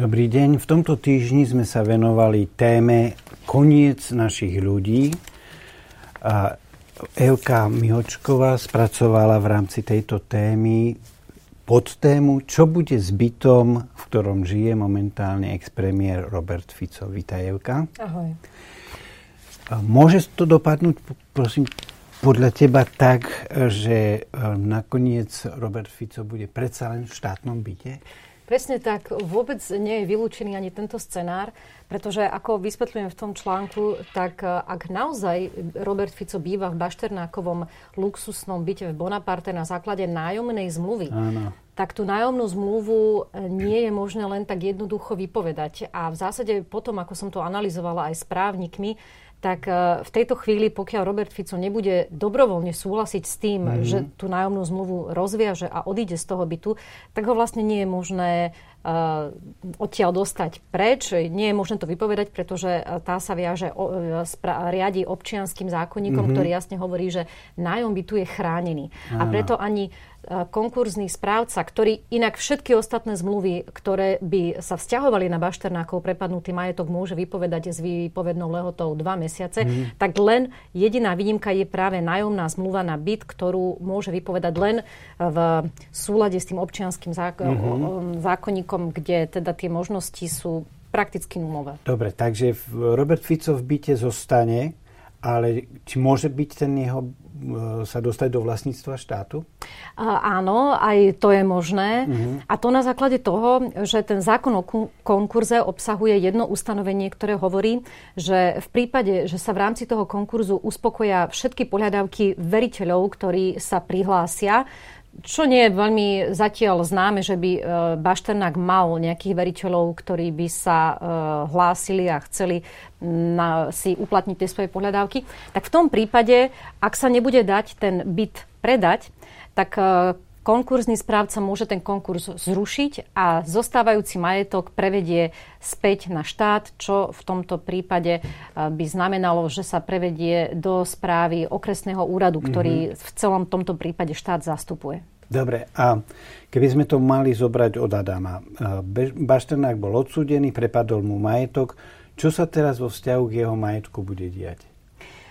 Dobrý deň. V tomto týždni sme sa venovali téme koniec našich ľudí. A Evka Mihočková spracovala v rámci tejto témy pod tému, čo bude s bytom, v ktorom žije momentálne ex-premiér Robert Fico. Vítaj, Evka. Ahoj. Môže to dopadnúť, prosím, podľa teba tak, že e, nakoniec Robert Fico bude predsa len v štátnom byte? Presne tak. Vôbec nie je vylúčený ani tento scenár, pretože ako vysvetľujem v tom článku, tak e, ak naozaj Robert Fico býva v Bašternákovom luxusnom byte v Bonaparte na základe nájomnej zmluvy, Áno. tak tú nájomnú zmluvu e, nie je možné len tak jednoducho vypovedať. A v zásade potom, ako som to analyzovala aj s právnikmi, tak e, v tejto chvíli, pokiaľ Robert Fico nebude dobrovoľne súhlasiť s tým, mm-hmm. že tú nájomnú zmluvu rozviaže a odíde z toho bytu, tak ho vlastne nie je možné uh, odtiaľ dostať preč. Nie je možné to vypovedať, pretože e, tá sa viaže, uh, spra- riadi občianským zákonníkom, mm-hmm. ktorý jasne hovorí, že nájom bytu je chránený. Áno. A preto ani konkurzný správca, ktorý inak všetky ostatné zmluvy, ktoré by sa vzťahovali na Bašternákov prepadnutý majetok, môže vypovedať s výpovednou lehotou dva mesiace, mm. tak len jediná výnimka je práve nájomná zmluva na byt, ktorú môže vypovedať len v súlade s tým občianským zákon, mm-hmm. zákonníkom, kde teda tie možnosti sú prakticky nulové. Dobre, takže Robert Fico v byte zostane, ale či môže byť ten jeho E, sa dostať do vlastníctva štátu? A, áno, aj to je možné. Uh-huh. A to na základe toho, že ten zákon o konkurze obsahuje jedno ustanovenie, ktoré hovorí, že v prípade, že sa v rámci toho konkurzu uspokoja všetky pohľadavky veriteľov, ktorí sa prihlásia, čo nie je veľmi zatiaľ známe, že by e, Bašternák mal nejakých veriteľov, ktorí by sa e, hlásili a chceli na, si uplatniť tie svoje pohľadávky, tak v tom prípade, ak sa nebude dať ten byt predať, tak e, konkurzný správca môže ten konkurs zrušiť a zostávajúci majetok prevedie späť na štát, čo v tomto prípade by znamenalo, že sa prevedie do správy okresného úradu, ktorý mm-hmm. v celom tomto prípade štát zastupuje. Dobre, a keby sme to mali zobrať od Adama. Bašternák bol odsúdený, prepadol mu majetok. Čo sa teraz vo vzťahu k jeho majetku bude diať?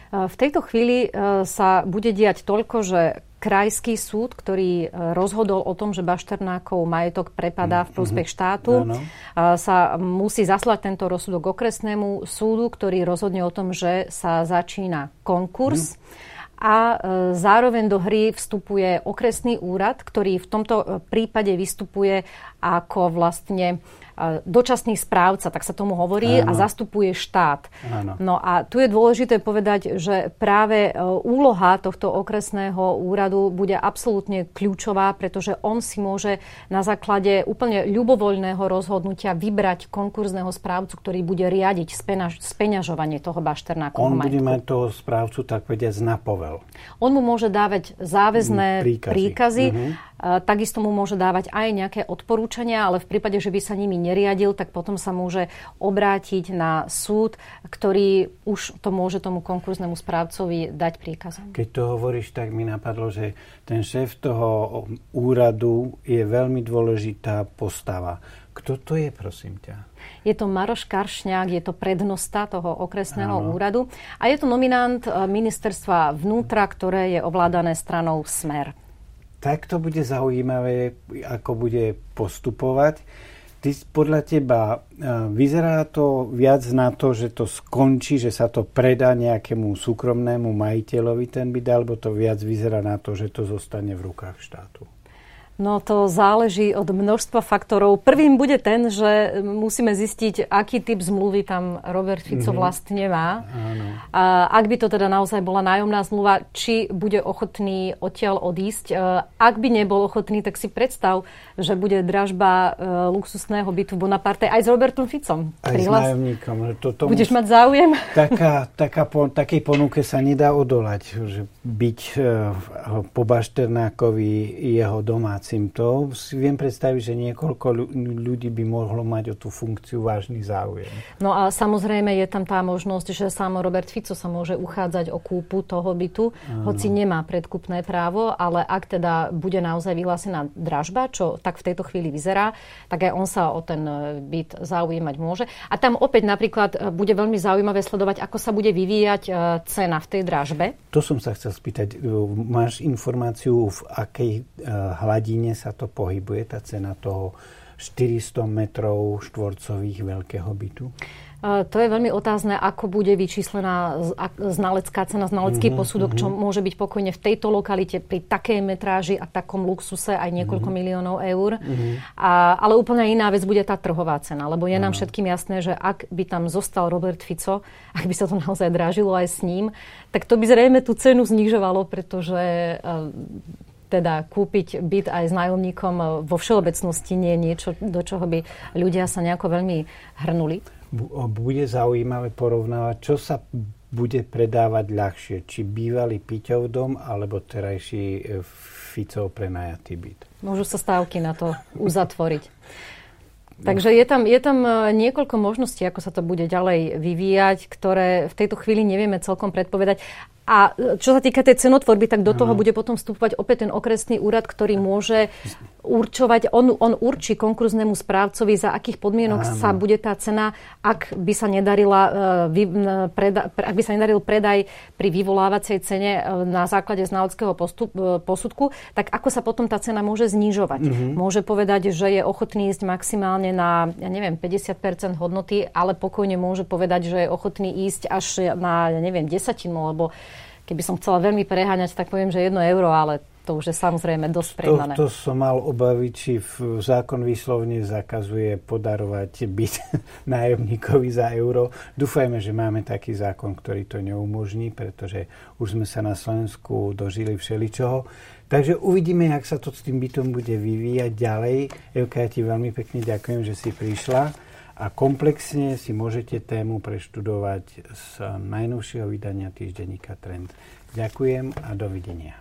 V tejto chvíli sa bude diať toľko, že krajský súd, ktorý e, rozhodol o tom, že Bašternákov majetok prepadá v prospech mhm. štátu, ano. sa musí zaslať tento rozsudok okresnému súdu, ktorý rozhodne o tom, že sa začína konkurs. Hmm a e, zároveň do hry vstupuje okresný úrad, ktorý v tomto e, prípade vystupuje ako vlastne dočasný správca, tak sa tomu hovorí, Áno. a zastupuje štát. Áno. No a tu je dôležité povedať, že práve e, úloha tohto okresného úradu bude absolútne kľúčová, pretože on si môže na základe úplne ľubovoľného rozhodnutia vybrať konkurzného správcu, ktorý bude riadiť speňažovanie toho bašternákovho On bude mať toho správcu, tak povediať, na povel. On mu môže dávať záväzné príkazy. príkazy uh-huh Takisto mu môže dávať aj nejaké odporúčania, ale v prípade, že by sa nimi neriadil, tak potom sa môže obrátiť na súd, ktorý už to môže tomu konkurznému správcovi dať príkazom. Keď to hovoríš, tak mi napadlo, že ten šéf toho úradu je veľmi dôležitá postava. Kto to je, prosím ťa? Je to Maroš Karšňák, je to prednosta toho okresného Áno. úradu a je to nominant eh, ministerstva vnútra, ktoré je ovládané stranou Smer tak to bude zaujímavé, ako bude postupovať. Ty, podľa teba e, vyzerá to viac na to, že to skončí, že sa to predá nejakému súkromnému majiteľovi ten byt, alebo to viac vyzerá na to, že to zostane v rukách štátu? No to záleží od množstva faktorov. Prvým bude ten, že musíme zistiť, aký typ zmluvy tam Robert Fico mm-hmm. vlastne má. Áno. A ak by to teda naozaj bola nájomná zmluva, či bude ochotný odtiaľ odísť. E, ak by nebol ochotný, tak si predstav, že bude dražba e, luxusného bytu v Bonaparte aj s Robertom Ficom. Aj Prihlas... s nájomníkom. To, Budeš mať záujem? Taká, taká po, takej ponuke sa nedá odolať, že byť e, po Bašternákovi jeho domáci to. Si viem predstaviť, že niekoľko ľudí by mohlo mať o tú funkciu vážny záujem. No a samozrejme je tam tá možnosť, že sám Robert Fico sa môže uchádzať o kúpu toho bytu, Áno. hoci nemá predkupné právo, ale ak teda bude naozaj vyhlásená dražba, čo tak v tejto chvíli vyzerá, tak aj on sa o ten e, byt zaujímať môže. A tam opäť napríklad e, bude veľmi zaujímavé sledovať, ako sa bude vyvíjať e, cena v tej dražbe. To som sa chcel spýtať. Máš informáciu, v akej hladine sa to pohybuje, tá cena toho 400 metrov štvorcových veľkého bytu? To je veľmi otázne, ako bude vyčíslená znalecká cena, znalecký mm-hmm, posudok, čo mhm. môže byť pokojne v tejto lokalite pri takej metráži a takom luxuse aj niekoľko mm-hmm. miliónov eur. Mm-hmm. A, ale úplne iná vec bude tá trhová cena, lebo je nám všetkým jasné, že ak by tam zostal Robert Fico, ak by sa to naozaj drážilo aj s ním, tak to by zrejme tú cenu znižovalo, pretože teda kúpiť byt aj s nájomníkom e, vo všeobecnosti nie je niečo, do čoho by ľudia sa nejako veľmi hrnuli? Bude zaujímavé porovnávať, čo sa bude predávať ľahšie, či bývalý Piťov dom alebo terajší e, Ficov prenajatý byt. Môžu sa stávky na to uzatvoriť. Takže je tam, je tam e, niekoľko možností, ako sa to bude ďalej vyvíjať, ktoré v tejto chvíli nevieme celkom predpovedať. A čo sa týka tej cenotvorby, tak do toho bude potom vstupovať opäť ten okresný úrad, ktorý môže určovať, on, on určí konkurznému správcovi, za akých podmienok Áno. sa bude tá cena, ak by sa nedarila, vy, preda, ak by sa nedaril predaj pri vyvolávacej cene uh, na základe znaleckého postup, posudku, tak ako sa potom tá cena môže znižovať. Mm-hmm. Môže povedať, že je ochotný ísť maximálne na, ja neviem, 50% hodnoty, ale pokojne môže povedať, že je ochotný ísť až na, ja neviem, desatinu, alebo keby som chcela veľmi preháňať, tak poviem, že jedno euro, ale to už je samozrejme dosť prehnané. To, to som mal obavy, či v zákon výslovne zakazuje podarovať byt nájomníkovi za euro. Dúfajme, že máme taký zákon, ktorý to neumožní, pretože už sme sa na Slovensku dožili všeličoho. Takže uvidíme, jak sa to s tým bytom bude vyvíjať ďalej. Evka, ja ti veľmi pekne ďakujem, že si prišla a komplexne si môžete tému preštudovať z najnovšieho vydania týždenníka Trend. Ďakujem a dovidenia.